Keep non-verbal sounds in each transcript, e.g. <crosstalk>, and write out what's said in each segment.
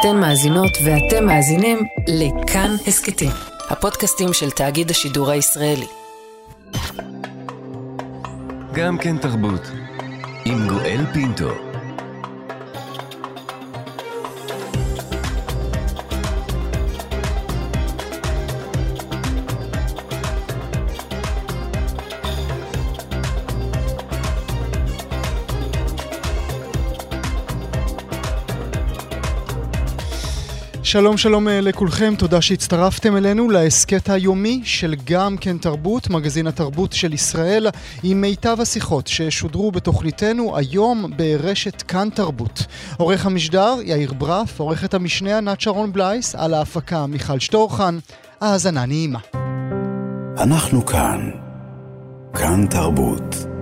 אתן מאזינות ואתם מאזינים לכאן הסכתים, הפודקאסטים של תאגיד השידור הישראלי. גם כן תרבות, עם גואל פינטו. שלום שלום אה, לכולכם, תודה שהצטרפתם אלינו להסכת היומי של גם כן תרבות, מגזין התרבות של ישראל, עם מיטב השיחות ששודרו בתוכניתנו היום ברשת כאן תרבות. עורך המשדר יאיר ברף, עורכת המשנה ענת שרון בלייס, על ההפקה מיכל שטורחן. האזנה נעימה. אנחנו כאן. כאן תרבות.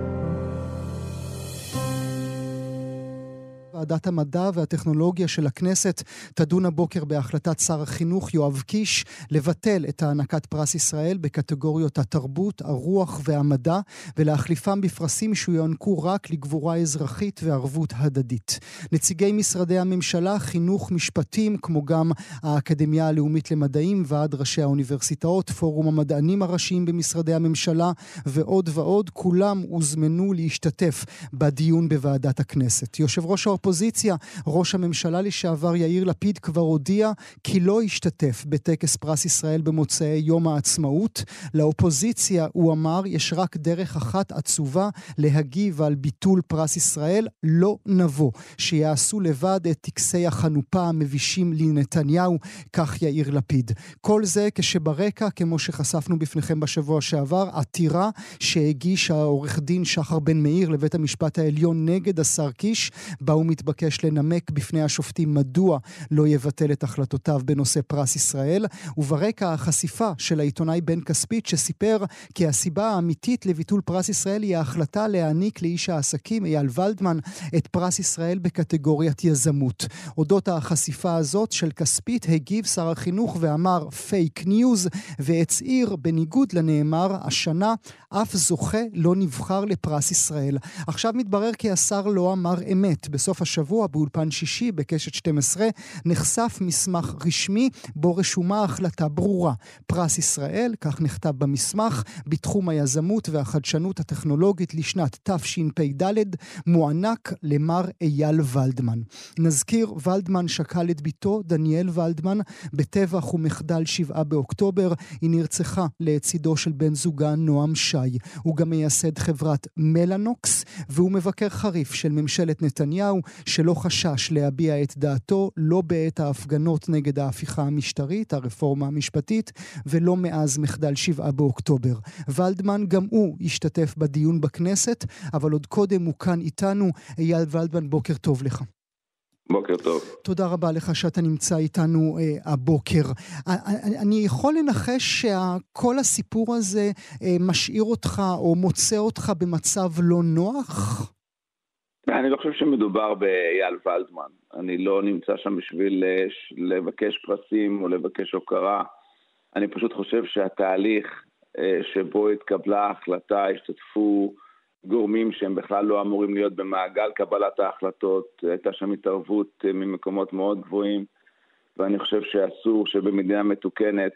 ועדת המדע והטכנולוגיה של הכנסת תדון הבוקר בהחלטת שר החינוך יואב קיש לבטל את הענקת פרס ישראל בקטגוריות התרבות, הרוח והמדע ולהחליפם בפרסים שיוענקו רק לגבורה אזרחית וערבות הדדית. נציגי משרדי הממשלה, חינוך, משפטים, כמו גם האקדמיה הלאומית למדעים, ועד ראשי האוניברסיטאות, פורום המדענים הראשיים במשרדי הממשלה ועוד ועוד, כולם הוזמנו להשתתף בדיון בוועדת הכנסת. יושב ראש האופוזיציה האופוזיציה, ראש הממשלה לשעבר יאיר לפיד כבר הודיע כי לא ישתתף בטקס פרס ישראל במוצאי יום העצמאות. לאופוזיציה, הוא אמר, יש רק דרך אחת עצובה להגיב על ביטול פרס ישראל, לא נבוא. שיעשו לבד את טקסי החנופה המבישים לנתניהו, כך יאיר לפיד. כל זה כשברקע, כמו שחשפנו בפניכם בשבוע שעבר, עתירה שהגיש העורך דין שחר בן מאיר לבית המשפט העליון נגד השר קיש, בה הוא מתבקש לנמק בפני השופטים מדוע לא יבטל את החלטותיו בנושא פרס ישראל, וברקע החשיפה של העיתונאי בן כספית שסיפר כי הסיבה האמיתית לביטול פרס ישראל היא ההחלטה להעניק לאיש העסקים אייל ולדמן את פרס ישראל בקטגוריית יזמות. אודות החשיפה הזאת של כספית הגיב שר החינוך ואמר פייק ניוז והצהיר בניגוד לנאמר השנה אף זוכה לא נבחר לפרס ישראל. עכשיו מתברר כי השר לא אמר אמת. בסוף השבוע באולפן שישי בקשת 12 נחשף מסמך רשמי בו רשומה החלטה ברורה. פרס ישראל, כך נכתב במסמך, בתחום היזמות והחדשנות הטכנולוגית לשנת תשפ"ד, מוענק למר אייל ולדמן. נזכיר, ולדמן שקל את בתו, דניאל ולדמן, בטבח ומחדל שבעה באוקטובר. היא נרצחה לצידו של בן זוגה נועם שי. הוא גם מייסד חברת מלאנוקס, והוא מבקר חריף של ממשלת נתניהו, שלא חשש להביע את דעתו, לא בעת ההפגנות נגד ההפיכה המשטרית, הרפורמה המשפטית, ולא מאז מחדל שבעה באוקטובר. ולדמן גם הוא השתתף בדיון בכנסת, אבל עוד קודם הוא כאן איתנו. אייל ולדמן, בוקר טוב לך. בוקר טוב. תודה רבה לך שאתה נמצא איתנו אה, הבוקר. אני, יכול לנחש שכל הסיפור הזה אה, משאיר אותך או מוצא אותך במצב לא נוח? אני לא חושב שמדובר באייל ולדמן. אני לא נמצא שם בשביל אה, לבקש פרסים או לבקש הוקרה. אני פשוט חושב שהתהליך אה, שבו התקבלה ההחלטה, השתתפו גורמים שהם בכלל לא אמורים להיות במעגל קבלת ההחלטות, הייתה שם התערבות אה, ממקומות מאוד גבוהים, ואני חושב שאסור שבמדינה מתוקנת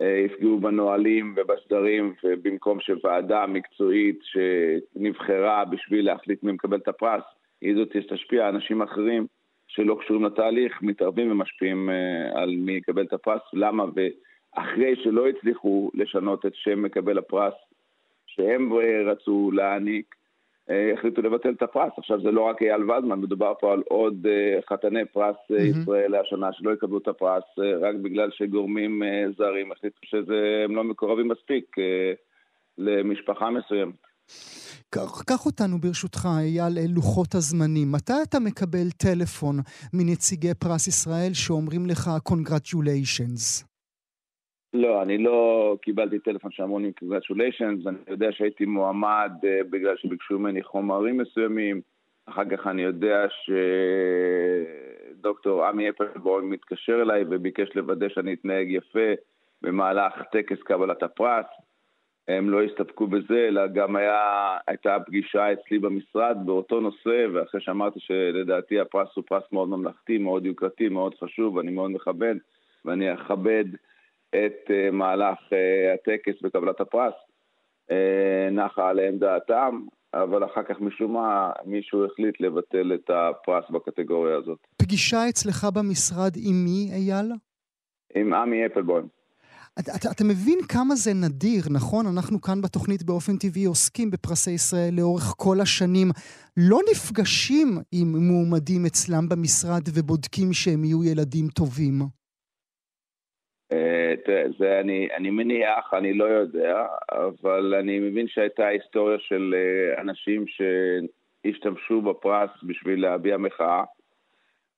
יפגעו בנהלים ובסדרים, ובמקום שוועדה מקצועית שנבחרה בשביל להחליט מי מקבל את הפרס, היא זאת שתשפיע אנשים אחרים שלא קשורים לתהליך, מתערבים ומשפיעים אה, על מי יקבל את הפרס. למה? ואחרי שלא הצליחו לשנות את שם מקבל הפרס שהם רצו להעניק, אה, החליטו לבטל את הפרס. עכשיו זה לא רק אייל וזמן, מדובר פה על עוד אה, חתני פרס mm-hmm. ישראל השנה שלא יקבלו את הפרס רק בגלל שגורמים זרים החליטו שהם לא מקורבים מספיק למשפחה מסוימת. קח אותנו ברשותך, אייל, לוחות הזמנים. מתי אתה מקבל טלפון מנציגי פרס ישראל שאומרים לך Congratulations? לא, אני לא קיבלתי טלפון שאמרו לי Congratulations, אני יודע שהייתי מועמד uh, בגלל שביקשו ממני חומרים מסוימים, אחר כך אני יודע שדוקטור עמי אפלבורג מתקשר אליי וביקש לוודא שאני אתנהג יפה במהלך טקס קבלת הפרס. הם לא הסתפקו בזה, אלא גם היה, הייתה פגישה אצלי במשרד באותו נושא, ואחרי שאמרתי שלדעתי הפרס הוא פרס מאוד ממלכתי, מאוד יוקרתי, מאוד חשוב, אני מאוד מכבד, ואני אכבד את uh, מהלך uh, הטקס בקבלת הפרס, uh, נחה עליהם דעתם, אבל אחר כך משום מה מישהו החליט לבטל את הפרס בקטגוריה הזאת. פגישה אצלך במשרד עם מי, אייל? עם עמי אפלבוים. אתה, אתה, אתה מבין כמה זה נדיר, נכון? אנחנו כאן בתוכנית באופן טבעי עוסקים בפרסי ישראל לאורך כל השנים. לא נפגשים עם מועמדים אצלם במשרד ובודקים שהם יהיו ילדים טובים. אה, תראה, זה אני, אני מניח, אני לא יודע, אבל אני מבין שהייתה היסטוריה של אה, אנשים שהשתמשו בפרס בשביל להביע מחאה.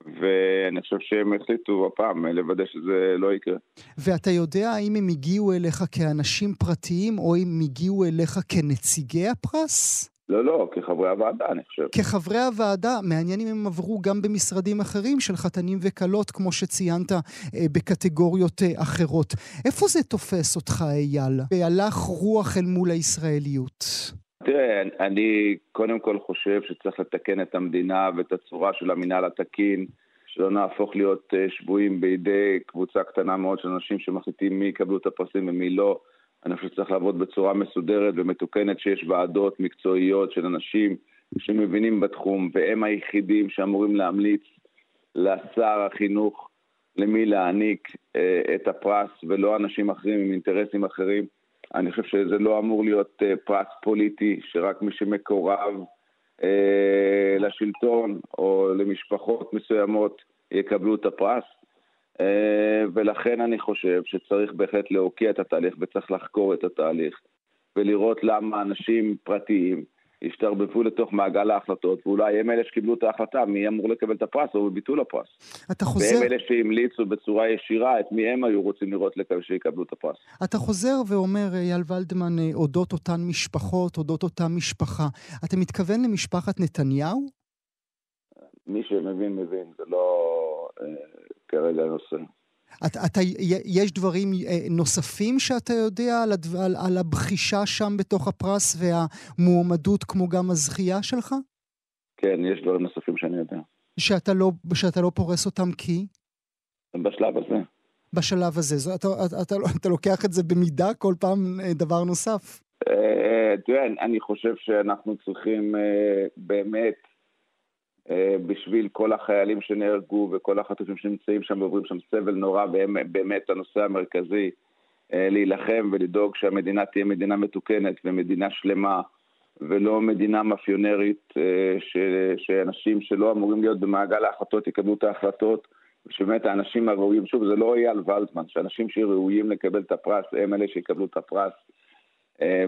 ואני חושב שהם החליטו הפעם לוודא שזה לא יקרה. ואתה יודע האם הם הגיעו אליך כאנשים פרטיים, או אם הגיעו אליך כנציגי הפרס? לא, לא, כחברי הוועדה, אני חושב. כחברי הוועדה, מעניין אם הם עברו גם במשרדים אחרים של חתנים וכלות, כמו שציינת, אה, בקטגוריות אה, אחרות. איפה זה תופס אותך, אייל? בהלך רוח אל מול הישראליות. תראה, אני קודם כל חושב שצריך לתקן את המדינה ואת הצורה של המינהל התקין, שלא נהפוך להיות אה, שבויים בידי קבוצה קטנה מאוד של אנשים שמחליטים מי יקבלו את הפרסים ומי לא. אני חושב שצריך לעבוד בצורה מסודרת ומתוקנת, שיש ועדות מקצועיות של אנשים שמבינים בתחום, והם היחידים שאמורים להמליץ לשר החינוך למי להעניק אה, את הפרס, ולא אנשים אחרים עם אינטרסים אחרים. אני חושב שזה לא אמור להיות uh, פרס פוליטי, שרק מי שמקורב uh, לשלטון או למשפחות מסוימות יקבלו את הפרס. Uh, ולכן אני חושב שצריך בהחלט להוקיע את התהליך וצריך לחקור את התהליך ולראות למה אנשים פרטיים השתרבבו לתוך מעגל ההחלטות, ואולי הם אלה שקיבלו את ההחלטה, מי אמור לקבל את הפרס או בביטול הפרס. אתה חוזר... והם אלה שהמליצו בצורה ישירה את מי הם היו רוצים לראות לקבל שיקבלו את הפרס. אתה חוזר ואומר, אייל ולדמן, אה, אודות אותן משפחות, אודות אותה משפחה. אתה מתכוון למשפחת נתניהו? מי שמבין, מבין, זה לא אה, כרגע נושא. אתה, אתה, יש דברים אה, נוספים שאתה יודע על, הדבר, על, על הבחישה שם בתוך הפרס והמועמדות כמו גם הזכייה שלך? כן, יש דברים נוספים שאני יודע. שאתה לא, שאתה לא פורס אותם כי? בשלב הזה. בשלב הזה. זו, אתה, אתה, אתה, אתה לוקח את זה במידה כל פעם אה, דבר נוסף? אה, תראה, אני חושב שאנחנו צריכים באמת בשביל כל החיילים שנהרגו וכל החטופים שנמצאים שם ועוברים שם סבל נורא, והם באמת הנושא המרכזי אה, להילחם ולדאוג שהמדינה תהיה מדינה מתוקנת ומדינה שלמה ולא מדינה מאפיונרית, אה, ש, שאנשים שלא אמורים להיות במעגל ההחלטות יקבלו את ההחלטות, ושבאמת האנשים הראויים, שוב, זה לא אייל ולדמן, שאנשים שראויים לקבל את הפרס הם אלה שיקבלו את הפרס.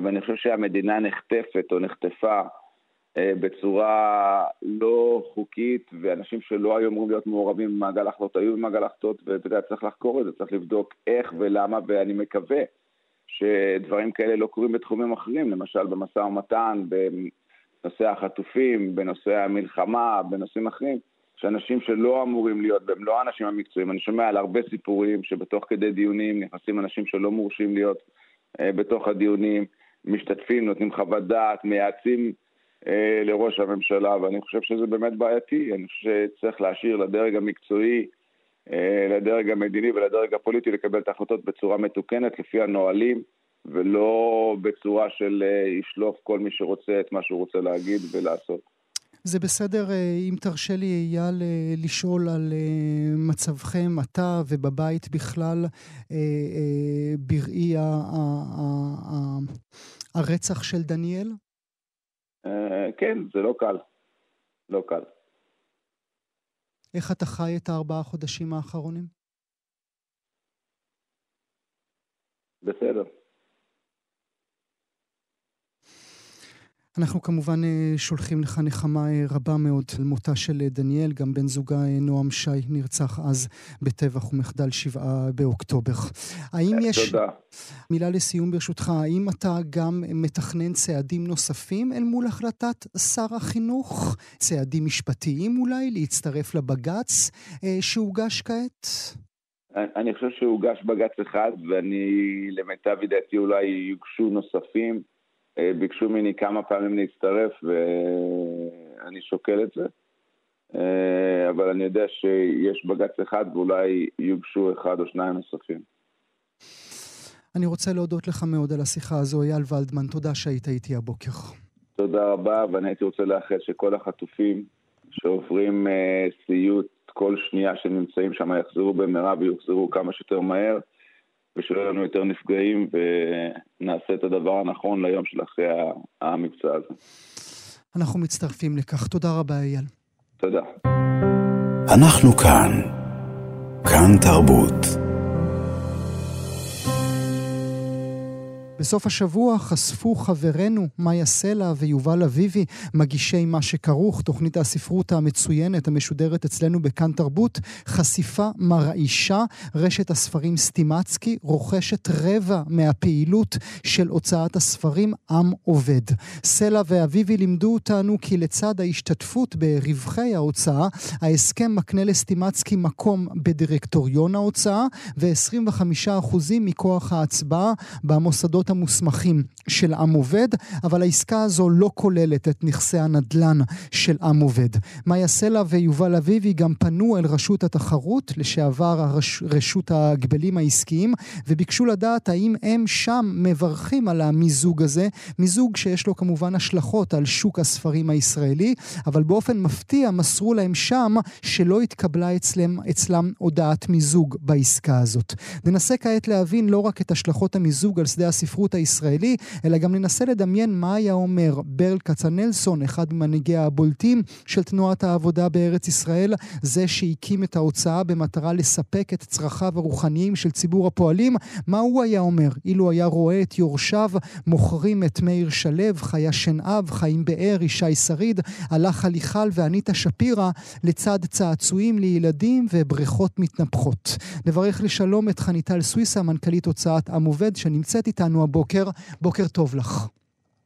ואני חושב שהמדינה נחטפת או נחטפה אה, בצורה לא חוקית, ואנשים שלא היו אמורים להיות מעורבים במעגל החלטות היו במעגל החלטות, ואתה יודע, צריך לחקור את זה, צריך לבדוק איך ולמה, ואני מקווה שדברים כאלה לא קורים בתחומים אחרים, למשל במשא ומתן, בנושא החטופים, בנושא המלחמה, בנושאים אחרים, שאנשים שלא אמורים להיות, והם לא האנשים המקצועיים, אני שומע על הרבה סיפורים שבתוך כדי דיונים נכנסים אנשים שלא מורשים להיות אה, בתוך הדיונים, משתתפים, נותנים חוות דעת, מייעצים אה, לראש הממשלה, ואני חושב שזה באמת בעייתי. אני חושב שצריך להשאיר לדרג המקצועי, אה, לדרג המדיני ולדרג הפוליטי לקבל את ההחלטות בצורה מתוקנת, לפי הנהלים, ולא בצורה של אה, ישלוף כל מי שרוצה את מה שהוא רוצה להגיד ולעשות. זה בסדר, אם תרשה לי, אייל, לשאול על מצבכם, אתה ובבית בכלל, בראי הרצח של דניאל? אה, כן, זה לא קל. לא קל. איך אתה חי את הארבעה חודשים האחרונים? בסדר. אנחנו כמובן אה, שולחים לך נחמה אה, רבה מאוד על מותה של אה, דניאל, גם בן זוגה נועם שי נרצח אז בטבח ומחדל שבעה באוקטובר. האם יש... תודה. מילה לסיום ברשותך, האם אתה גם מתכנן צעדים נוספים אל מול החלטת שר החינוך? צעדים משפטיים אולי? להצטרף לבג"ץ שהוגש כעת? אני חושב שהוגש בג"ץ אחד, ואני, למיטב ידיעתי, אולי יוגשו נוספים. אה, ביקשו ממני כמה פעמים להצטרף, ואני שוקל את זה. אה, אבל אני יודע שיש בג"ץ אחד, ואולי יוגשו אחד או שניים נוספים. אני רוצה להודות לך מאוד על השיחה הזו, אייל ולדמן, תודה שהיית איתי הבוקר. תודה רבה, ואני הייתי רוצה לאחל שכל החטופים שעוברים אה, סיוט כל שנייה שנמצאים שם יחזרו במהרה ויוחזרו כמה שיותר מהר, ושלא יהיו לנו יותר נפגעים, ונעשה את הדבר הנכון ליום של אחרי המבצע הזה. אנחנו מצטרפים לכך. תודה רבה, אייל. תודה. אנחנו כאן. כאן תרבות. בסוף השבוע חשפו חברינו מאיה סלע ויובל אביבי, מגישי מה שכרוך, תוכנית הספרות המצוינת המשודרת אצלנו בכאן תרבות, חשיפה מרעישה, רשת הספרים סטימצקי רוכשת רבע מהפעילות של הוצאת הספרים עם עובד. סלע ואביבי לימדו אותנו כי לצד ההשתתפות ברווחי ההוצאה, ההסכם מקנה לסטימצקי מקום בדירקטוריון ההוצאה ו-25% מכוח ההצבעה במוסדות המוסמכים של עם עובד, אבל העסקה הזו לא כוללת את נכסי הנדל"ן של עם עובד. מאיה סלע ויובל אביבי גם פנו אל רשות התחרות, לשעבר הרש, רשות ההגבלים העסקיים, וביקשו לדעת האם הם שם מברכים על המיזוג הזה, מיזוג שיש לו כמובן השלכות על שוק הספרים הישראלי, אבל באופן מפתיע מסרו להם שם שלא התקבלה אצלם, אצלם הודעת מיזוג בעסקה הזאת. ננסה כעת להבין לא רק את השלכות המיזוג על שדה הספרות, הספרות הישראלי, אלא גם ננסה לדמיין מה היה אומר ברל כצנלסון, אחד ממנהיגי הבולטים של תנועת העבודה בארץ ישראל, זה שהקים את ההוצאה במטרה לספק את צרכיו הרוחניים של ציבור הפועלים, מה הוא היה אומר? אילו היה רואה את יורשיו מוכרים את מאיר שלו, חיה שנאב, חיים באר, ישי שריד, הלך הליכל ואניטה שפירא, לצד צעצועים לילדים ובריכות מתנפחות. נברך לשלום את חניטל סוויסה, מנכ"לית הוצאת עם עובד, שנמצאת איתנו הבוקר. בוקר טוב לך.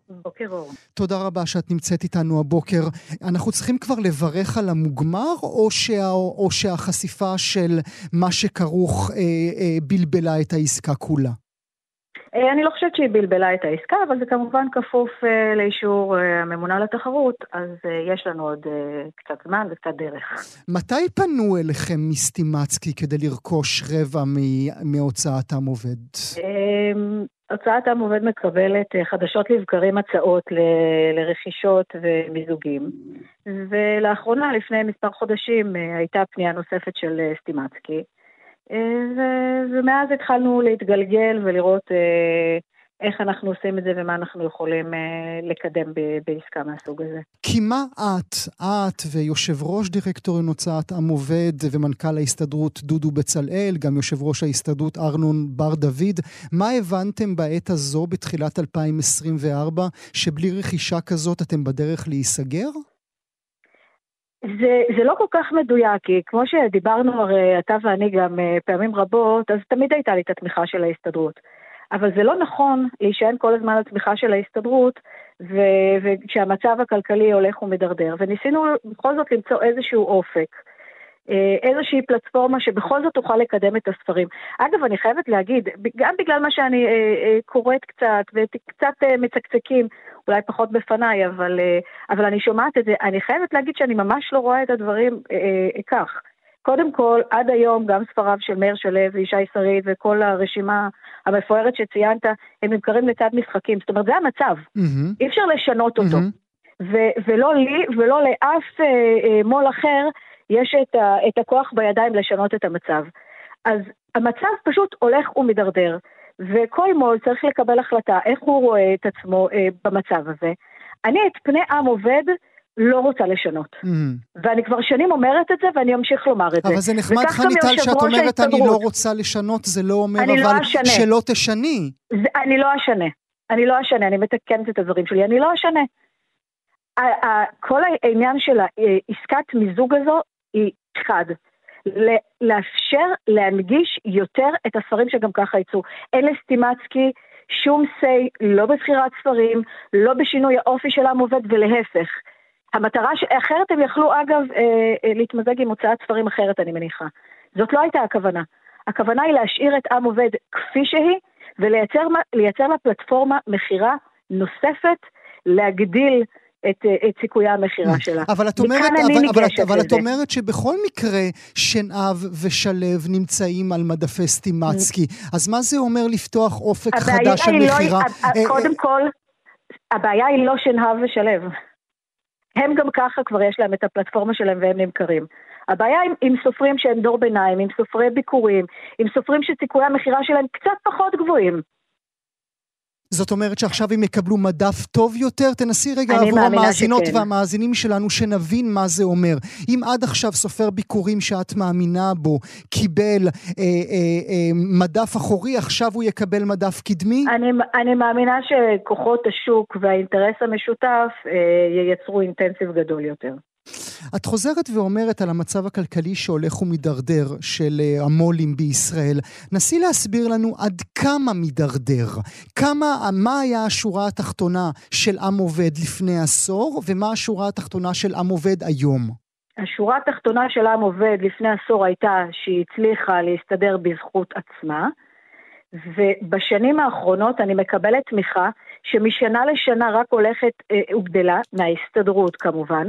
בוקר אור. תודה רבה שאת נמצאת איתנו הבוקר. אנחנו צריכים כבר לברך על המוגמר, או, שה, או שהחשיפה של מה שכרוך אה, אה, בלבלה את העסקה כולה? אה, אני לא חושבת שהיא בלבלה את העסקה, אבל זה כמובן כפוף uh, לאישור uh, הממונה לתחרות, אז יש לנו עוד קצת זמן וקצת דרך. מתי פנו אליכם מסטימצקי כדי לרכוש רבע מהוצאת עם עובד? אמ, הוצאת עם עובד מקבלת חדשות לבקרים הצעות ל- לרכישות ומיזוגים, ולאחרונה, לפני מספר חודשים, הייתה פנייה נוספת של סטימצקי. ו- ומאז התחלנו להתגלגל ולראות אה, איך אנחנו עושים את זה ומה אנחנו יכולים אה, לקדם ב- בעסקה מהסוג הזה. כי מה את, את ויושב ראש דירקטוריון הוצאת עם עובד ומנכ"ל ההסתדרות דודו בצלאל, גם יושב ראש ההסתדרות ארנון בר דוד, מה הבנתם בעת הזו בתחילת 2024, שבלי רכישה כזאת אתם בדרך להיסגר? זה, זה לא כל כך מדויק, כי כמו שדיברנו הרי אתה ואני גם אה, פעמים רבות, אז תמיד הייתה לי את התמיכה של ההסתדרות. אבל זה לא נכון להישען כל הזמן על תמיכה של ההסתדרות, וכשהמצב הכלכלי הולך ומידרדר. וניסינו בכל זאת למצוא איזשהו אופק. אה, איזושהי פלטפורמה שבכל זאת תוכל לקדם את הספרים. אגב, אני חייבת להגיד, גם בגלל מה שאני אה, אה, קוראת קצת, וקצת אה, מצקצקים, אולי פחות בפניי, אבל, אה, אבל אני שומעת את זה, אני חייבת להגיד שאני ממש לא רואה את הדברים אה, אה, כך. קודם כל, עד היום גם ספריו של מאיר שלו וישי שריד וכל הרשימה המפוארת שציינת, הם נמכרים לצד משחקים. זאת אומרת, זה המצב. Mm-hmm. אי אפשר לשנות אותו. Mm-hmm. ו- ולא לי ולא לאף אה, אה, מו"ל אחר יש את, ה, את הכוח בידיים לשנות את המצב. אז המצב פשוט הולך ומידרדר, וכל מו"ל צריך לקבל החלטה איך הוא רואה את עצמו אה, במצב הזה. אני את פני עם עובד לא רוצה לשנות. Mm-hmm. ואני כבר שנים אומרת את זה, ואני אמשיך לומר את זה. אבל זה נחמד, חניטל, שאת אומרת אני לא רוצה לשנות, זה לא אומר אבל לא שלא תשני. זה, אני לא אשנה. אני לא אשנה, אני מתקנת את הדברים שלי, אני לא אשנה. כל העניין של העסקת מיזוג הזו היא אחד, לאפשר להנגיש יותר את הספרים שגם ככה יצאו. אין לסטימצקי שום say, לא בבחירת ספרים, לא בשינוי האופי של העם עובד, ולהפך. המטרה, ש... אחרת הם יכלו אגב אה, אה, להתמזג עם הוצאת ספרים אחרת, אני מניחה. זאת לא הייתה הכוונה. הכוונה היא להשאיר את עם עובד כפי שהיא, ולייצר לה פלטפורמה מכירה נוספת, להגדיל את, את סיכויי המכירה שלה. אבל את אומרת, אבל, אבל, אבל את אומרת שבכל מקרה שנהב ושלו נמצאים על מדפי סטימצקי, אז מה זה אומר לפתוח אופק חדש של לא, מכירה? לא, קודם כל, הבעיה היא לא שנהב ושלו. הם גם ככה כבר יש להם את הפלטפורמה שלהם והם נמכרים. הבעיה עם, עם סופרים שהם דור ביניים, עם סופרי ביקורים, עם סופרים שסיכויי המכירה שלהם קצת פחות גבוהים. זאת אומרת שעכשיו הם יקבלו מדף טוב יותר? תנסי רגע עבור המאזינות שכן. והמאזינים שלנו שנבין מה זה אומר. אם עד עכשיו סופר ביקורים שאת מאמינה בו ייצבל אה, אה, אה, מדף אחורי, עכשיו הוא יקבל מדף קדמי? אני, אני מאמינה שכוחות השוק והאינטרס המשותף אה, ייצרו אינטנסיב גדול יותר. את חוזרת ואומרת על המצב הכלכלי שהולך ומידרדר של אה, המו"לים בישראל. נסי להסביר לנו עד כמה מידרדר. כמה, מה היה השורה התחתונה של עם עובד לפני עשור, ומה השורה התחתונה של עם עובד היום? השורה התחתונה של עם עובד לפני עשור הייתה שהיא הצליחה להסתדר בזכות עצמה, ובשנים האחרונות אני מקבלת תמיכה שמשנה לשנה רק הולכת אה, וגדלה, מההסתדרות כמובן,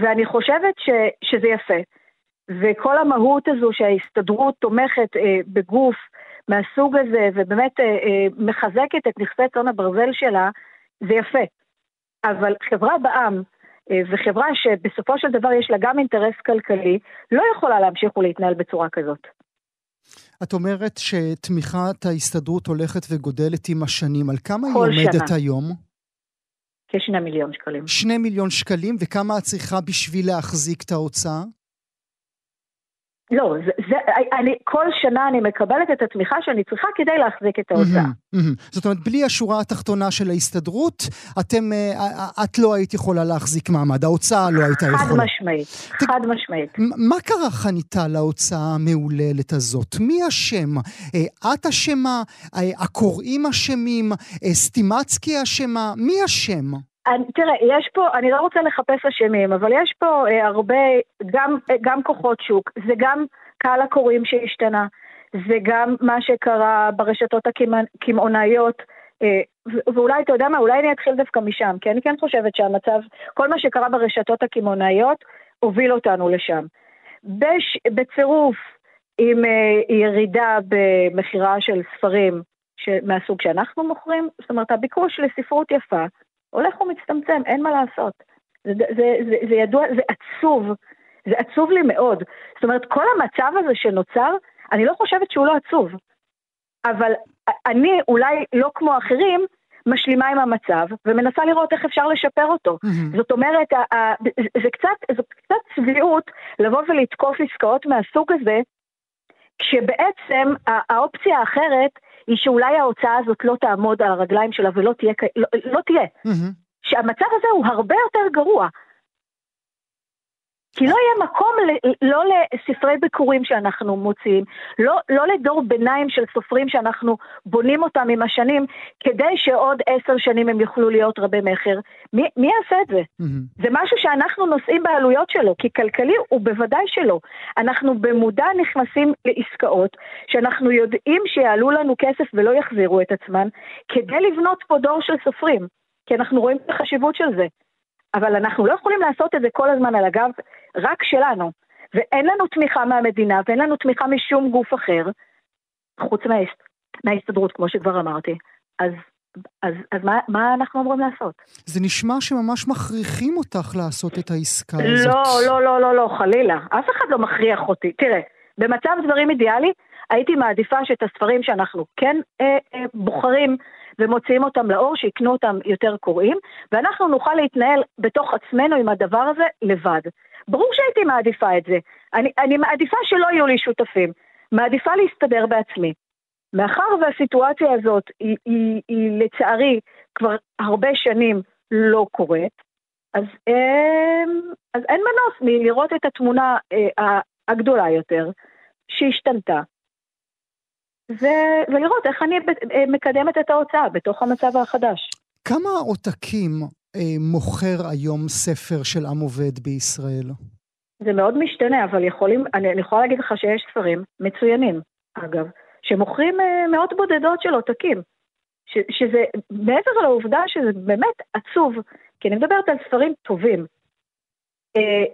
ואני חושבת ש, שזה יפה. וכל המהות הזו שההסתדרות תומכת אה, בגוף מהסוג הזה, ובאמת אה, אה, מחזקת את נכסי צאן הברזל שלה, זה יפה. אבל חברה בעם, אה, וחברה שבסופו של דבר יש לה גם אינטרס כלכלי, לא יכולה להמשיך ולהתנהל בצורה כזאת. את אומרת שתמיכת ההסתדרות הולכת וגודלת עם השנים. על כמה היא עומדת שנה. היום? כשני מיליון שקלים. שני מיליון שקלים, וכמה את צריכה בשביל להחזיק את ההוצאה? לא, זה, זה, אני, כל שנה אני מקבלת את התמיכה שאני צריכה כדי להחזיק את ההוצאה. Mm-hmm, mm-hmm. זאת אומרת, בלי השורה התחתונה של ההסתדרות, אתם, אה, את לא היית יכולה להחזיק מעמד, ההוצאה לא הייתה יכולה. חד משמעית, ת, חד משמעית. מה קרה חניתה להוצאה המהוללת הזאת? מי אשם? אה, את אשמה? אה, הקוראים אשמים? סטימצקי אשמה? מי אשם? תראה, יש פה, אני לא רוצה לחפש אשמים, אבל יש פה אה, הרבה, גם, אה, גם כוחות שוק, זה גם קהל הקוראים שהשתנה, זה גם מה שקרה ברשתות הקמעונאיות, אה, ואולי, אתה יודע מה, אולי אני אתחיל דווקא משם, כי אני כן חושבת שהמצב, כל מה שקרה ברשתות הקמעונאיות הוביל אותנו לשם. בש, בצירוף עם ירידה במכירה של ספרים מהסוג שאנחנו מוכרים, זאת אומרת, הביקוש לספרות יפה, הולך ומצטמצם, אין מה לעשות. זה, זה, זה, זה ידוע, זה עצוב, זה עצוב לי מאוד. זאת אומרת, כל המצב הזה שנוצר, אני לא חושבת שהוא לא עצוב. אבל אני, אולי לא כמו אחרים, משלימה עם המצב ומנסה לראות איך אפשר לשפר אותו. Mm-hmm. זאת אומרת, זה קצת, זה קצת צביעות לבוא ולתקוף עסקאות מהסוג הזה, כשבעצם האופציה האחרת היא שאולי ההוצאה הזאת לא תעמוד על הרגליים שלה ולא תהיה, לא, לא תהיה. Mm-hmm. שהמצב הזה הוא הרבה יותר גרוע. כי לא יהיה מקום ל, לא לספרי ביקורים שאנחנו מוציאים, לא, לא לדור ביניים של סופרים שאנחנו בונים אותם עם השנים, כדי שעוד עשר שנים הם יוכלו להיות רבי מכר. מי, מי יעשה את זה? Mm-hmm. זה משהו שאנחנו נושאים בעלויות שלו, כי כלכלי הוא בוודאי שלא. אנחנו במודע נכנסים לעסקאות שאנחנו יודעים שיעלו לנו כסף ולא יחזירו את עצמן, כדי לבנות פה דור של סופרים, כי אנחנו רואים את החשיבות של זה. אבל אנחנו לא יכולים לעשות את זה כל הזמן על הגב רק שלנו. ואין לנו תמיכה מהמדינה ואין לנו תמיכה משום גוף אחר, חוץ מההסת... מההסתדרות, כמו שכבר אמרתי. אז, אז, אז מה, מה אנחנו אמורים לעשות? זה נשמע שממש מכריחים אותך לעשות את העסקה לא, הזאת. לא, לא, לא, לא, חלילה. אף אחד לא מכריח אותי. תראה, במצב דברים אידיאלי, הייתי מעדיפה שאת הספרים שאנחנו כן אה, אה, בוחרים ומוציאים אותם לאור, שיקנו אותם יותר קוראים, ואנחנו נוכל להתנהל בתוך עצמנו עם הדבר הזה לבד. ברור שהייתי מעדיפה את זה. אני, אני מעדיפה שלא יהיו לי שותפים. מעדיפה להסתדר בעצמי. מאחר והסיטואציה הזאת היא, היא, היא לצערי כבר הרבה שנים לא קורית, אז, אמ, אז אין מנוס מלראות את התמונה אה, הגדולה יותר שהשתנתה, ו- ולראות איך אני אה, מקדמת את ההוצאה בתוך המצב החדש. כמה עותקים אה, מוכר היום ספר של עם עובד בישראל? זה מאוד משתנה, אבל יכולים, אני, אני יכולה להגיד לך שיש ספרים מצוינים, אגב, שמוכרים אה, מאות בודדות של עותקים. ש, שזה, מעבר לעובדה שזה באמת עצוב, כי אני מדברת על ספרים טובים. אה,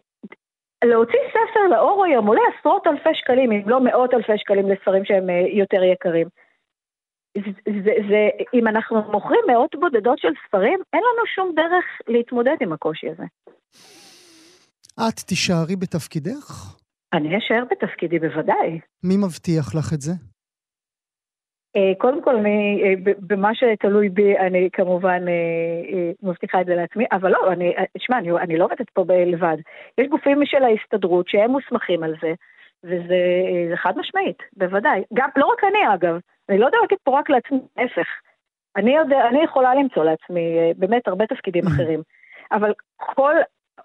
להוציא ספר לאור היום עולה עשרות אלפי שקלים, אם לא מאות אלפי שקלים לספרים שהם אה, יותר יקרים. זה, זה, זה, אם אנחנו מוכרים מאות בודדות של ספרים, אין לנו שום דרך להתמודד עם הקושי הזה. את תישארי בתפקידך? אני אשאר בתפקידי בוודאי. מי מבטיח לך את זה? אה, קודם כל, אני, אה, במה שתלוי בי, אני כמובן אה, מבטיחה את זה לעצמי, אבל לא, אני, תשמע, אני, אני לא עובדת פה לבד. יש גופים של ההסתדרות שהם מוסמכים על זה, וזה חד משמעית, בוודאי. גם, לא רק אני אגב, אני לא דואגת פה רק לעצמי, ההפך. אני, אני יכולה למצוא לעצמי באמת הרבה תפקידים אחרים, אבל כל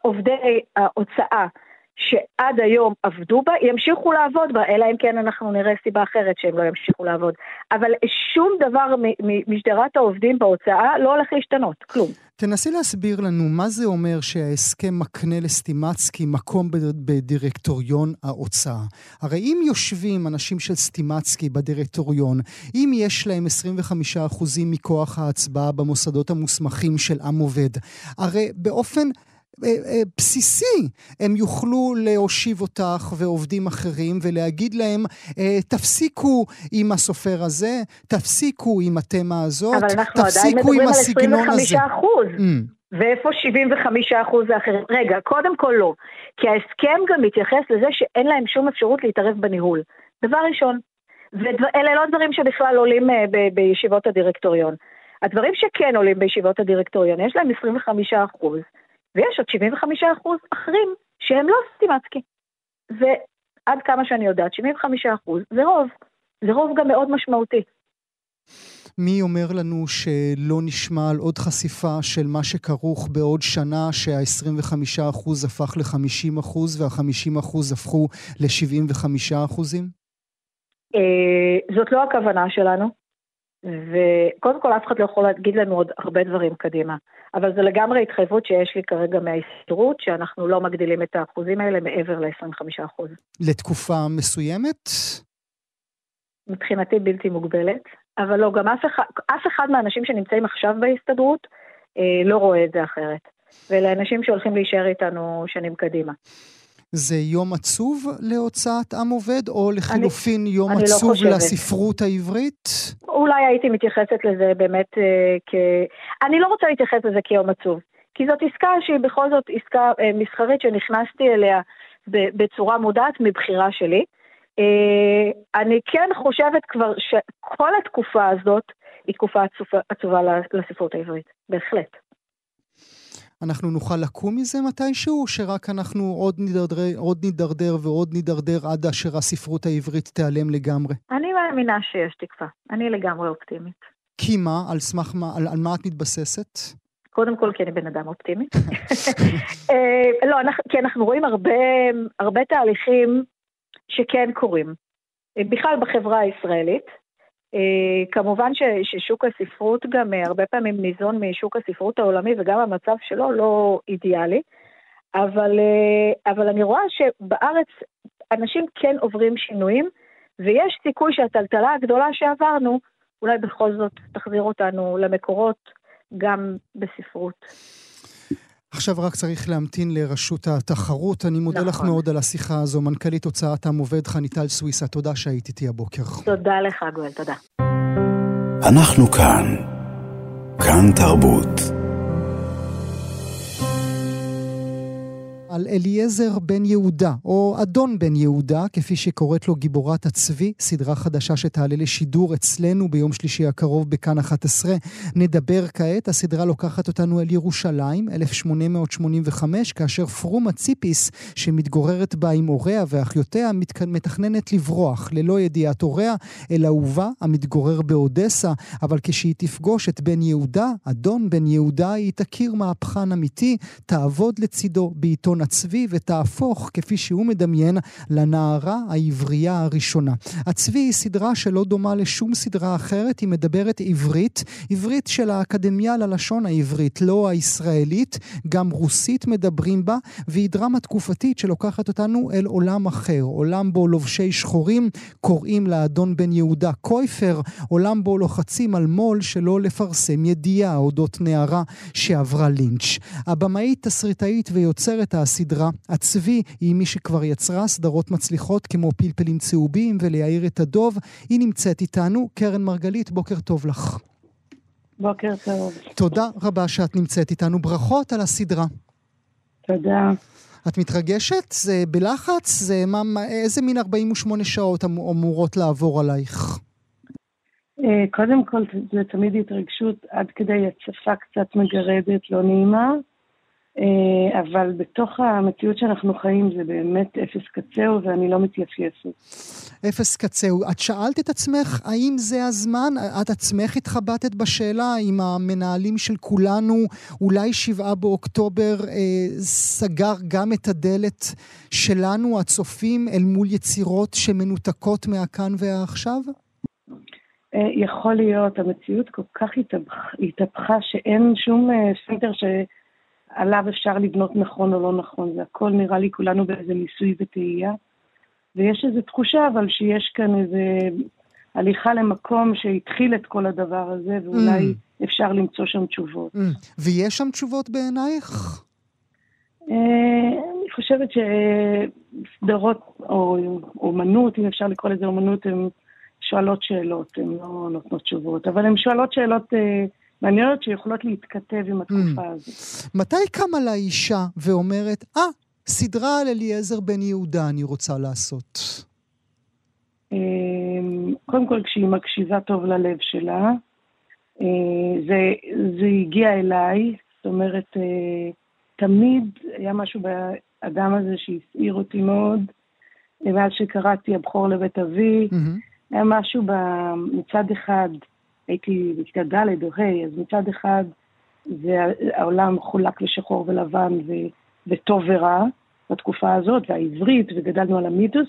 עובדי ההוצאה שעד היום עבדו בה, ימשיכו לעבוד בה, אלא אם כן אנחנו נראה סיבה אחרת שהם לא ימשיכו לעבוד. אבל שום דבר משדרת העובדים בהוצאה לא הולך להשתנות, כלום. תנסי להסביר לנו מה זה אומר שההסכם מקנה לסטימצקי מקום בדירקטוריון ההוצאה. הרי אם יושבים אנשים של סטימצקי בדירקטוריון, אם יש להם 25% מכוח ההצבעה במוסדות המוסמכים של עם עובד, הרי באופן... אה, אה, בסיסי, הם יוכלו להושיב אותך ועובדים אחרים ולהגיד להם, אה, תפסיקו עם הסופר הזה, תפסיקו עם התמה הזאת, תפסיקו עם הסגנון הזה. אבל אנחנו עדיין מדברים על 25 אחוז. Mm. ואיפה 75 אחוז האחרים? רגע, קודם כל לא. כי ההסכם גם מתייחס לזה שאין להם שום אפשרות להתערב בניהול. דבר ראשון. ואלה לא דברים שבכלל עולים ב- בישיבות הדירקטוריון. הדברים שכן עולים בישיבות הדירקטוריון, יש להם 25 אחוז. ויש עוד 75 אחוז אחרים שהם לא סטימצקי. ועד כמה שאני יודעת, 75 אחוז זה רוב. זה רוב גם מאוד משמעותי. מי אומר לנו שלא נשמע על עוד חשיפה של מה שכרוך בעוד שנה, שה-25% הפך ל-50% וה-50% הפכו ל-75%? אה, זאת לא הכוונה שלנו. וקודם כל אף אחד לא יכול להגיד לנו עוד הרבה דברים קדימה. אבל זו לגמרי התחייבות שיש לי כרגע מההסתדרות, שאנחנו לא מגדילים את האחוזים האלה מעבר ל-25%. לתקופה מסוימת? מבחינתי בלתי מוגבלת, אבל לא, גם אף אחד, אף אחד מהאנשים שנמצאים עכשיו בהסתדרות אה, לא רואה את זה אחרת. ואלה אנשים שהולכים להישאר איתנו שנים קדימה. זה יום עצוב להוצאת עם עובד, או לחילופין אני, יום אני לא עצוב לא לספרות העברית? אולי הייתי מתייחסת לזה באמת אה, כ... אני לא רוצה להתייחס לזה כיום עצוב, כי זאת עסקה שהיא בכל זאת עסקה אה, מסחרית שנכנסתי אליה בצורה מודעת מבחירה שלי. אה, אני כן חושבת כבר שכל התקופה הזאת היא תקופה עצובה, עצובה לספרות העברית, בהחלט. אנחנו נוכל לקום מזה מתישהו, או שרק אנחנו עוד נידרדר, עוד נידרדר ועוד נידרדר עד אשר הספרות העברית תיעלם לגמרי? אני מאמינה שיש תקווה. אני לגמרי אופטימית. כי מה? על סמך מה? על, על מה את מתבססת? קודם כל כי אני בן אדם אופטימי. <laughs> אה, לא, אנחנו, כי אנחנו רואים הרבה, הרבה תהליכים שכן קורים. בכלל בחברה הישראלית. אה, כמובן ש, ששוק הספרות גם אה, הרבה פעמים ניזון משוק הספרות העולמי וגם המצב שלו לא אידיאלי, אבל, אה, אבל אני רואה שבארץ אנשים כן עוברים שינויים ויש סיכוי שהטלטלה הגדולה שעברנו אולי בכל זאת תחזיר אותנו למקורות גם בספרות. עכשיו רק צריך להמתין לרשות התחרות. אני מודה נכון. לך מאוד על השיחה הזו. מנכ"לית הוצאת עם עובד חניטל סוויסה, תודה שהיית איתי הבוקר. תודה לך, גואל, תודה. אנחנו כאן. כאן תרבות. על אליעזר בן יהודה, או אדון בן יהודה, כפי שקוראת לו גיבורת הצבי, סדרה חדשה שתעלה לשידור אצלנו ביום שלישי הקרוב בכאן 11. נדבר כעת, הסדרה לוקחת אותנו אל ירושלים, 1885, כאשר פרומה ציפיס, שמתגוררת בה עם הוריה ואחיותיה, מתכננת לברוח, ללא ידיעת הוריה, אל אהובה המתגורר באודסה, אבל כשהיא תפגוש את בן יהודה, אדון בן יהודה, היא תכיר מהפכן אמיתי, תעבוד לצידו בעיתון הצבי ותהפוך, כפי שהוא מדמיין, לנערה העברייה הראשונה. הצבי היא סדרה שלא דומה לשום סדרה אחרת, היא מדברת עברית, עברית של האקדמיה ללשון העברית, לא הישראלית, גם רוסית מדברים בה, והיא דרמה תקופתית שלוקחת אותנו אל עולם אחר, עולם בו לובשי שחורים קוראים לאדון בן יהודה קויפר, עולם בו לוחצים על מו"ל שלא לפרסם ידיעה אודות נערה שעברה לינץ'. הבמאית, תסריטאית ויוצרת הסדרה, הצבי, היא מי שכבר יצרה סדרות מצליחות כמו פלפלים צהובים ולהעיר את הדוב. היא נמצאת איתנו. קרן מרגלית, בוקר טוב לך. בוקר טוב. תודה רבה שאת נמצאת איתנו. ברכות על הסדרה. תודה. את מתרגשת? זה בלחץ? זה מה, איזה מין 48 שעות אמ-, אמורות לעבור עלייך? אה, קודם כל, זה תמיד התרגשות עד כדי הצפה קצת מגרדת, לא נעימה. אה, אבל בתוך המציאות שאנחנו חיים זה באמת אפס קצהו ואני לא מתייפייפת. אפס קצהו. את שאלת את עצמך האם זה הזמן? את עצמך התחבטת בשאלה אם המנהלים של כולנו, אולי שבעה באוקטובר, אה, סגר גם את הדלת שלנו, הצופים, אל מול יצירות שמנותקות מהכאן והעכשיו? אה, יכול להיות, המציאות כל כך התהפכה שאין שום center ש... עליו אפשר לבנות נכון או לא נכון, זה הכל נראה לי כולנו באיזה ניסוי וטעייה. ויש איזו תחושה אבל שיש כאן איזה הליכה למקום שהתחיל את כל הדבר הזה, ואולי mm. אפשר למצוא שם תשובות. Mm. ויש שם תשובות בעינייך? אה, אני חושבת שסדרות, או אומנות, אם אפשר לקרוא לזה אומנות, הן שואלות שאלות, הן לא נותנות תשובות, אבל הן שואלות שאלות... אה, מעניינות שיכולות להתכתב עם התקופה mm. הזאת. מתי קמה לה אישה ואומרת, אה, סדרה על אליעזר בן יהודה אני רוצה לעשות? אמ, קודם כל, כשהיא מקשיבה טוב ללב שלה, אה, זה, זה הגיע אליי, זאת אומרת, אה, תמיד היה משהו באדם הזה שהסעיר אותי מאוד, מאז שקראתי הבכור לבית אבי, mm-hmm. היה משהו מצד אחד, הייתי בכיתה ד' או ה', אז מצד אחד זה העולם חולק לשחור ולבן ו, וטוב ורע בתקופה הזאת, והעברית, וגדלנו על המיתוס,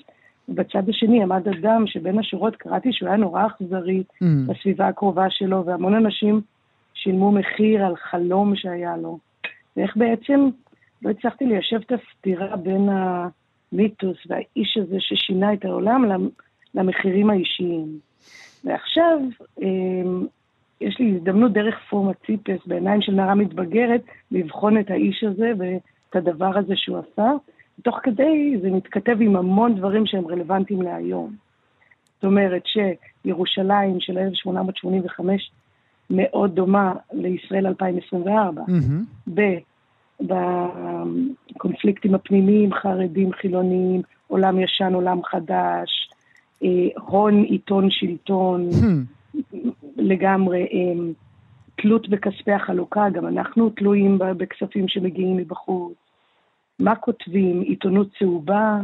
ובצד השני עמד אדם שבין השורות קראתי שהוא היה נורא אכזרי mm. בסביבה הקרובה שלו, והמון אנשים שילמו מחיר על חלום שהיה לו. ואיך בעצם לא הצלחתי ליישב את הסתירה בין המיתוס והאיש הזה ששינה את העולם למחירים האישיים. ועכשיו אמ, יש לי הזדמנות דרך פורמה ציפס בעיניים של נערה מתבגרת לבחון את האיש הזה ואת הדבר הזה שהוא עשה. תוך כדי זה מתכתב עם המון דברים שהם רלוונטיים להיום. זאת אומרת שירושלים של 1885 מאוד דומה לישראל 2024. Mm-hmm. בקונפליקטים הפנימיים, חרדים, חילונים, עולם ישן, עולם חדש, הון, עיתון, שלטון, hmm. לגמרי. אה, תלות בכספי החלוקה, גם אנחנו תלויים בכספים שמגיעים מבחוץ. מה כותבים? עיתונות צהובה?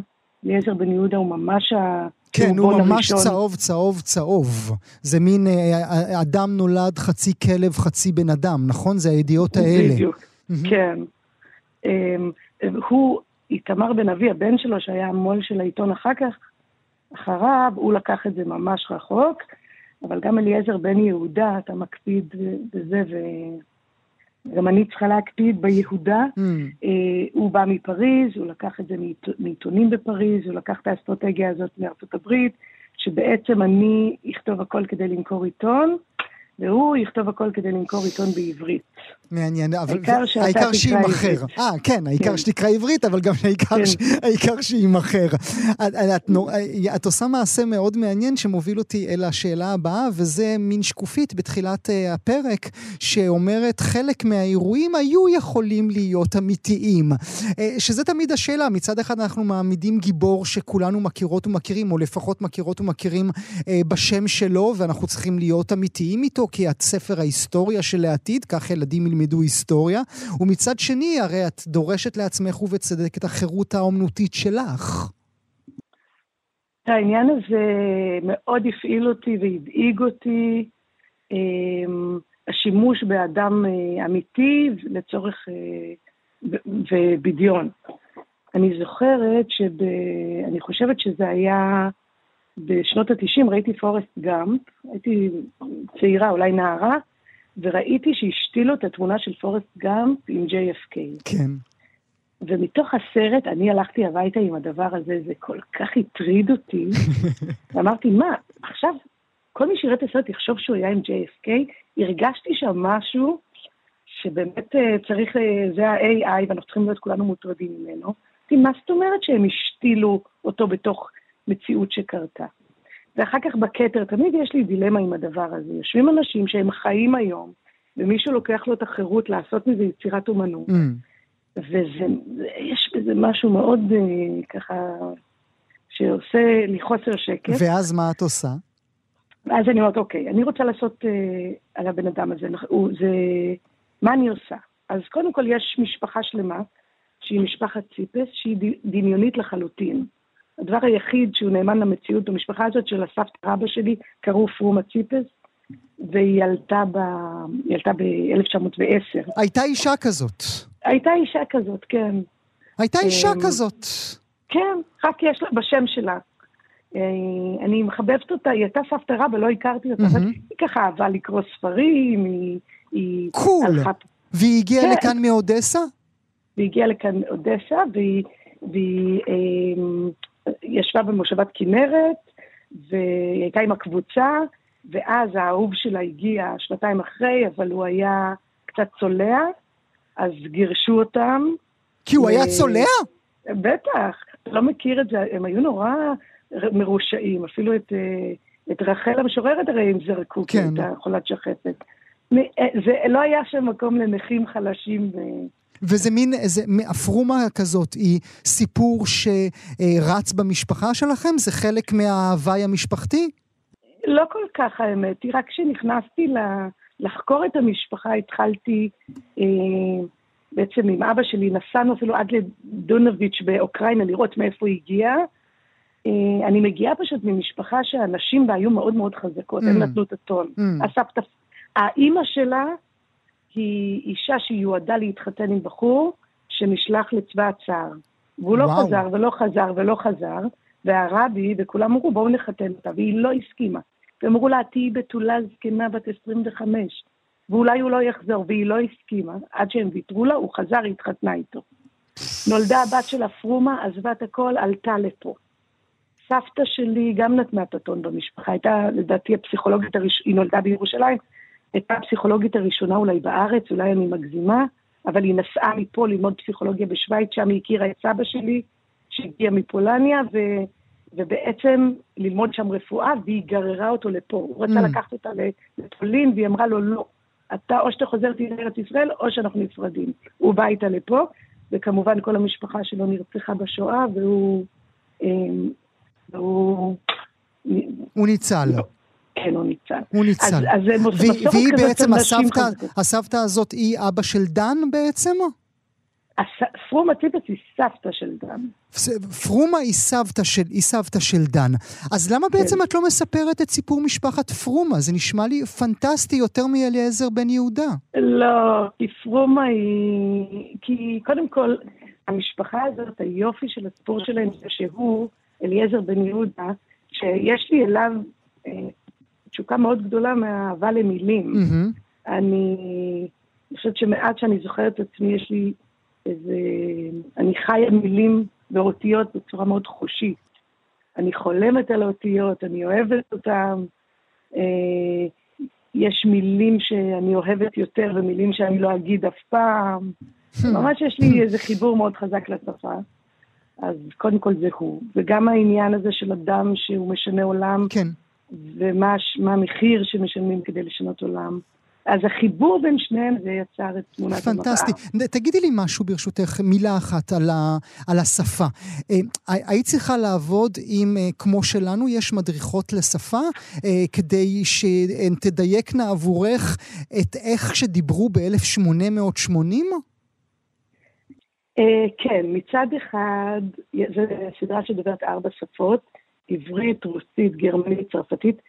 אליעזר בן יהודה הוא ממש ה... כן, הוא ממש הראשון. צהוב, צהוב, צהוב. זה מין אה, אדם נולד חצי כלב, חצי בן אדם, נכון? זה הידיעות האלה. בדיוק, כן. הוא, איתמר בן אבי, הבן שלו, שהיה המו"ל של העיתון אחר כך, אחריו, הוא לקח את זה ממש רחוק, אבל גם אליעזר בן יהודה, אתה מקפיד בזה, וגם אני צריכה להקפיד ביהודה. Mm. Uh, הוא בא מפריז, הוא לקח את זה מעיתונים בפריז, הוא לקח את האסטרטגיה הזאת מארצות הברית, שבעצם אני אכתוב הכל כדי למכור עיתון, והוא יכתוב הכל כדי למכור עיתון בעברית. מעניין, אבל העיקר שיימכר. אה, כן, העיקר כן. שתקרא עברית, אבל גם העיקר כן. שיימכר. את עושה מעשה מאוד מעניין שמוביל אותי אל השאלה הבאה, וזה מין שקופית בתחילת אה, הפרק, שאומרת חלק מהאירועים היו יכולים להיות אמיתיים. אה, שזה תמיד השאלה, מצד אחד אנחנו מעמידים גיבור שכולנו מכירות ומכירים, או לפחות מכירות ומכירים אה, בשם שלו, ואנחנו צריכים להיות אמיתיים איתו, כי את ספר ההיסטוריה של העתיד, כך ילדים. ילמדו היסטוריה, ומצד שני, הרי את דורשת לעצמך ובצדק את החירות האומנותית שלך. העניין הזה מאוד הפעיל אותי והדאיג אותי. אמ, השימוש באדם אה, אמיתי לצורך אה, ובדיון. אני זוכרת שב... אני חושבת שזה היה בשנות ה-90, ראיתי פורסט גאמפ, הייתי צעירה, אולי נערה, וראיתי שהשתילו את התמונה של פורסט גאמפ עם JFK. כן. ומתוך הסרט אני הלכתי הביתה עם הדבר הזה, זה כל כך הטריד אותי. <laughs> ואמרתי, מה, עכשיו כל מי שיראה את הסרט יחשוב שהוא היה עם JFK? הרגשתי שם משהו שבאמת אה, צריך, אה, זה ה-AI ואנחנו צריכים להיות כולנו מוטרדים ממנו. מה זאת אומרת שהם השתילו אותו בתוך מציאות שקרתה? ואחר כך בכתר, תמיד יש לי דילמה עם הדבר הזה. יושבים אנשים שהם חיים היום, ומישהו לוקח לו את החירות לעשות מזה יצירת אומנות. Mm. ויש בזה משהו מאוד uh, ככה, שעושה לי חוסר שקט. ואז מה את עושה? ואז אני אומרת, אוקיי, אני רוצה לעשות uh, על הבן אדם הזה, הוא, זה, מה אני עושה? אז קודם כל יש משפחה שלמה, שהיא משפחת ציפס, שהיא דמיונית לחלוטין. הדבר היחיד שהוא נאמן למציאות במשפחה הזאת, של הסבתא רבא שלי, קראו פרומה ציפס, והיא עלתה ב-1910. הייתה אישה כזאת. הייתה אישה כזאת, כן. הייתה אישה אמ, כזאת. כן, רק יש לה בשם שלה. אה, אני מחבבת אותה, היא הייתה סבתא רבא, לא הכרתי אותה, אבל היא ככה אהבה לקרוא ספרים, היא... קול. והיא הגיעה כן. לכאן מאודסה? והיא הגיעה לכאן מאודסה, והיא, והיא אה, ישבה במושבת כנרת, והיא הייתה עם הקבוצה, ואז האהוב שלה הגיע שנתיים אחרי, אבל הוא היה קצת צולע, אז גירשו אותם. כי הוא היה צולע? בטח, אתה לא מכיר את זה, הם היו נורא מרושעים, אפילו את, אה, את רחל המשוררת הרי הם זרקו, כן. כי הייתה חולת שחפת. אה, זה לא היה שם מקום לנכים חלשים. ו... וזה מין, איזה, אפרומה כזאת, היא סיפור שרץ במשפחה שלכם? זה חלק מההוואי המשפחתי? לא כל כך האמת, רק כשנכנסתי לחקור את המשפחה התחלתי אה, בעצם עם אבא שלי, נסענו אפילו עד לדונוביץ' באוקראינה לראות מאיפה הוא הגיע. אה, אני מגיעה פשוט ממשפחה שהנשים בה היו מאוד מאוד חזקות, mm. הם נתנו את הטון. Mm. הסבתא, האימא שלה היא אישה שיועדה להתחתן עם בחור שנשלח לצבא הצער. והוא לא וואו. חזר ולא חזר ולא חזר, והרבי וכולם אמרו בואו נחתן אותה, והיא לא הסכימה. ואמרו לה, תהיי בתולה זקנה בת 25, ואולי הוא לא יחזור, והיא לא הסכימה, עד שהם ויתרו לה, הוא חזר, היא התחתנה איתו. נולדה הבת שלה פרומה, עזבה את הכל, עלתה לפה. סבתא שלי גם נתנה את הטון במשפחה, הייתה לדעתי הפסיכולוגית הראשונה, היא נולדה בירושלים, הייתה הפסיכולוגית הראשונה אולי בארץ, אולי אני מגזימה, אבל היא נסעה מפה ללמוד פסיכולוגיה בשוויץ, שם היא הכירה את סבא שלי, שהגיע מפולניה, ו... ובעצם ללמוד שם רפואה, והיא גררה אותו לפה. הוא רצה mm. לקחת אותה לפולין, והיא אמרה לו, לא, אתה או שאתה חוזר איתי לארץ ישראל, או שאנחנו נפרדים. הוא בא איתה לפה, וכמובן כל המשפחה שלו נרצחה בשואה, והוא... אמ, והוא... הוא ניצל. כן, הוא ניצל. הוא ניצל. אז, אז והיא בעצם, הסבתא, הסבתא הזאת היא אבא של דן בעצם? פרומה ציפס היא סבתא של דן. פרומה היא סבתא של, היא סבתא של דן. אז למה בעצם כן. את לא מספרת את סיפור משפחת פרומה? זה נשמע לי פנטסטי יותר מאליעזר בן יהודה. לא, כי פרומה היא... כי קודם כל, המשפחה הזאת, היופי של הסיפור שלהם זה שהוא, אליעזר בן יהודה, שיש לי אליו אה, תשוקה מאוד גדולה מהאהבה למילים. Mm-hmm. אני... אני חושבת שמעט שאני זוכרת את עצמי, יש לי איזה... אני חיה מילים ואותיות בצורה מאוד חושית. אני חולמת על האותיות, אני אוהבת אותן. אה, יש מילים שאני אוהבת יותר ומילים שאני לא אגיד אף פעם. <laughs> ממש יש לי איזה חיבור מאוד חזק לשפה. אז קודם כל זה הוא. וגם העניין הזה של אדם שהוא משנה עולם. כן. ומה המחיר שמשלמים כדי לשנות עולם. אז החיבור בין שניהם זה יצר את תמונת המראה. פנטסטי. תגידי לי משהו ברשותך, מילה אחת על, ה, על השפה. אה, היית צריכה לעבוד עם, אה, כמו שלנו, יש מדריכות לשפה, אה, כדי שתדייקנה עבורך את איך שדיברו ב-1880? כן, מצד אחד, זו סדרה שדוברת ארבע שפות, עברית, רוסית, גרמנית, צרפתית.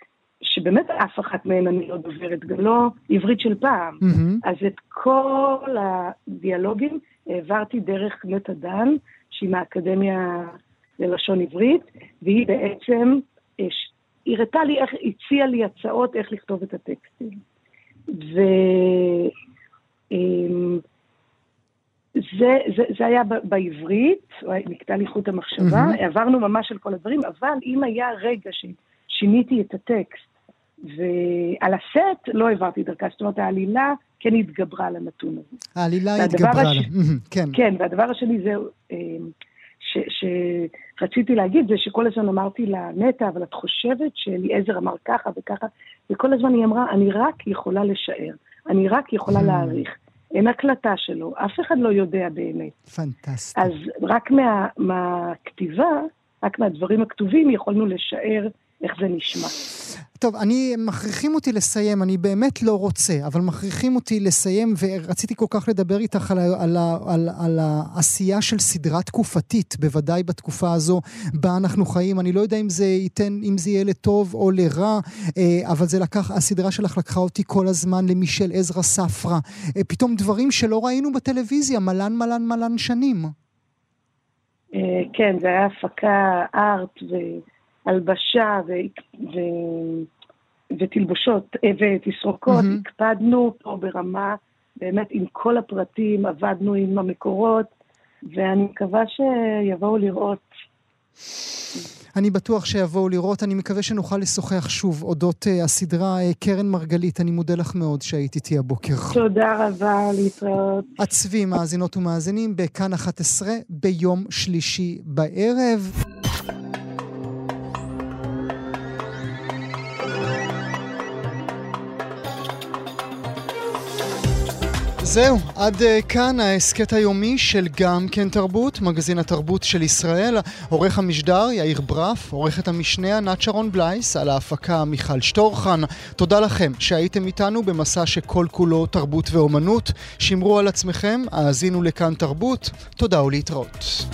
שבאמת אף אחת מהן אני לא דוברת, גם לא עברית של פעם. Mm-hmm. אז את כל הדיאלוגים העברתי דרך נטע דן, שהיא מהאקדמיה ללשון עברית, והיא בעצם, הראתה לי איך, הציעה לי הצעות איך לכתוב את הטקסטים. ו... זה, זה, זה היה בעברית, נקטע לי חוט המחשבה, mm-hmm. עברנו ממש על כל הדברים, אבל אם היה רגע ששיניתי את הטקסט, ועל הסט לא העברתי דרכה, זאת אומרת העלילה כן התגברה על הנתון הזה. העלילה התגברה, הש... כן. כן, והדבר השני זה, אמ, שרציתי להגיד זה שכל הזמן אמרתי לה, נטע, אבל את חושבת שאליעזר אמר ככה וככה, וכל הזמן היא אמרה, אני רק יכולה לשער, אני רק יכולה להעריך. אין הקלטה שלו, אף אחד לא יודע באמת. פנטסטי. אז רק מה, מהכתיבה, רק מהדברים הכתובים יכולנו לשער איך זה נשמע. טוב, אני, מכריחים אותי לסיים, אני באמת לא רוצה, אבל מכריחים אותי לסיים, ורציתי כל כך לדבר איתך על, על, על, על העשייה של סדרה תקופתית, בוודאי בתקופה הזו בה אנחנו חיים. אני לא יודע אם זה ייתן, אם זה יהיה לטוב או לרע, אה, אבל זה לקח, הסדרה שלך לקחה אותי כל הזמן למישל עזרא ספרא. אה, פתאום דברים שלא ראינו בטלוויזיה, מלן מלן מלן שנים. אה, כן, זה היה הפקה ארט ו... הלבשה ו... ו... ותלבושות אה, ותסרוקות, mm-hmm. הקפדנו פה ברמה, באמת עם כל הפרטים, עבדנו עם המקורות, ואני מקווה שיבואו לראות. אני בטוח שיבואו לראות, אני מקווה שנוכל לשוחח שוב אודות uh, הסדרה uh, קרן מרגלית. אני מודה לך מאוד שהיית איתי הבוקר. תודה רבה, להתראות. עצבי מאזינות ומאזינים בכאן 11 ביום שלישי בערב. זהו, עד uh, כאן ההסכת היומי של גם כן תרבות, מגזין התרבות של ישראל. עורך המשדר יאיר ברף, עורכת המשנה ענת שרון בלייס, על ההפקה מיכל שטורחן. תודה לכם שהייתם איתנו במסע שכל כולו תרבות ואומנות. שמרו על עצמכם, האזינו לכאן תרבות. תודה ולהתראות.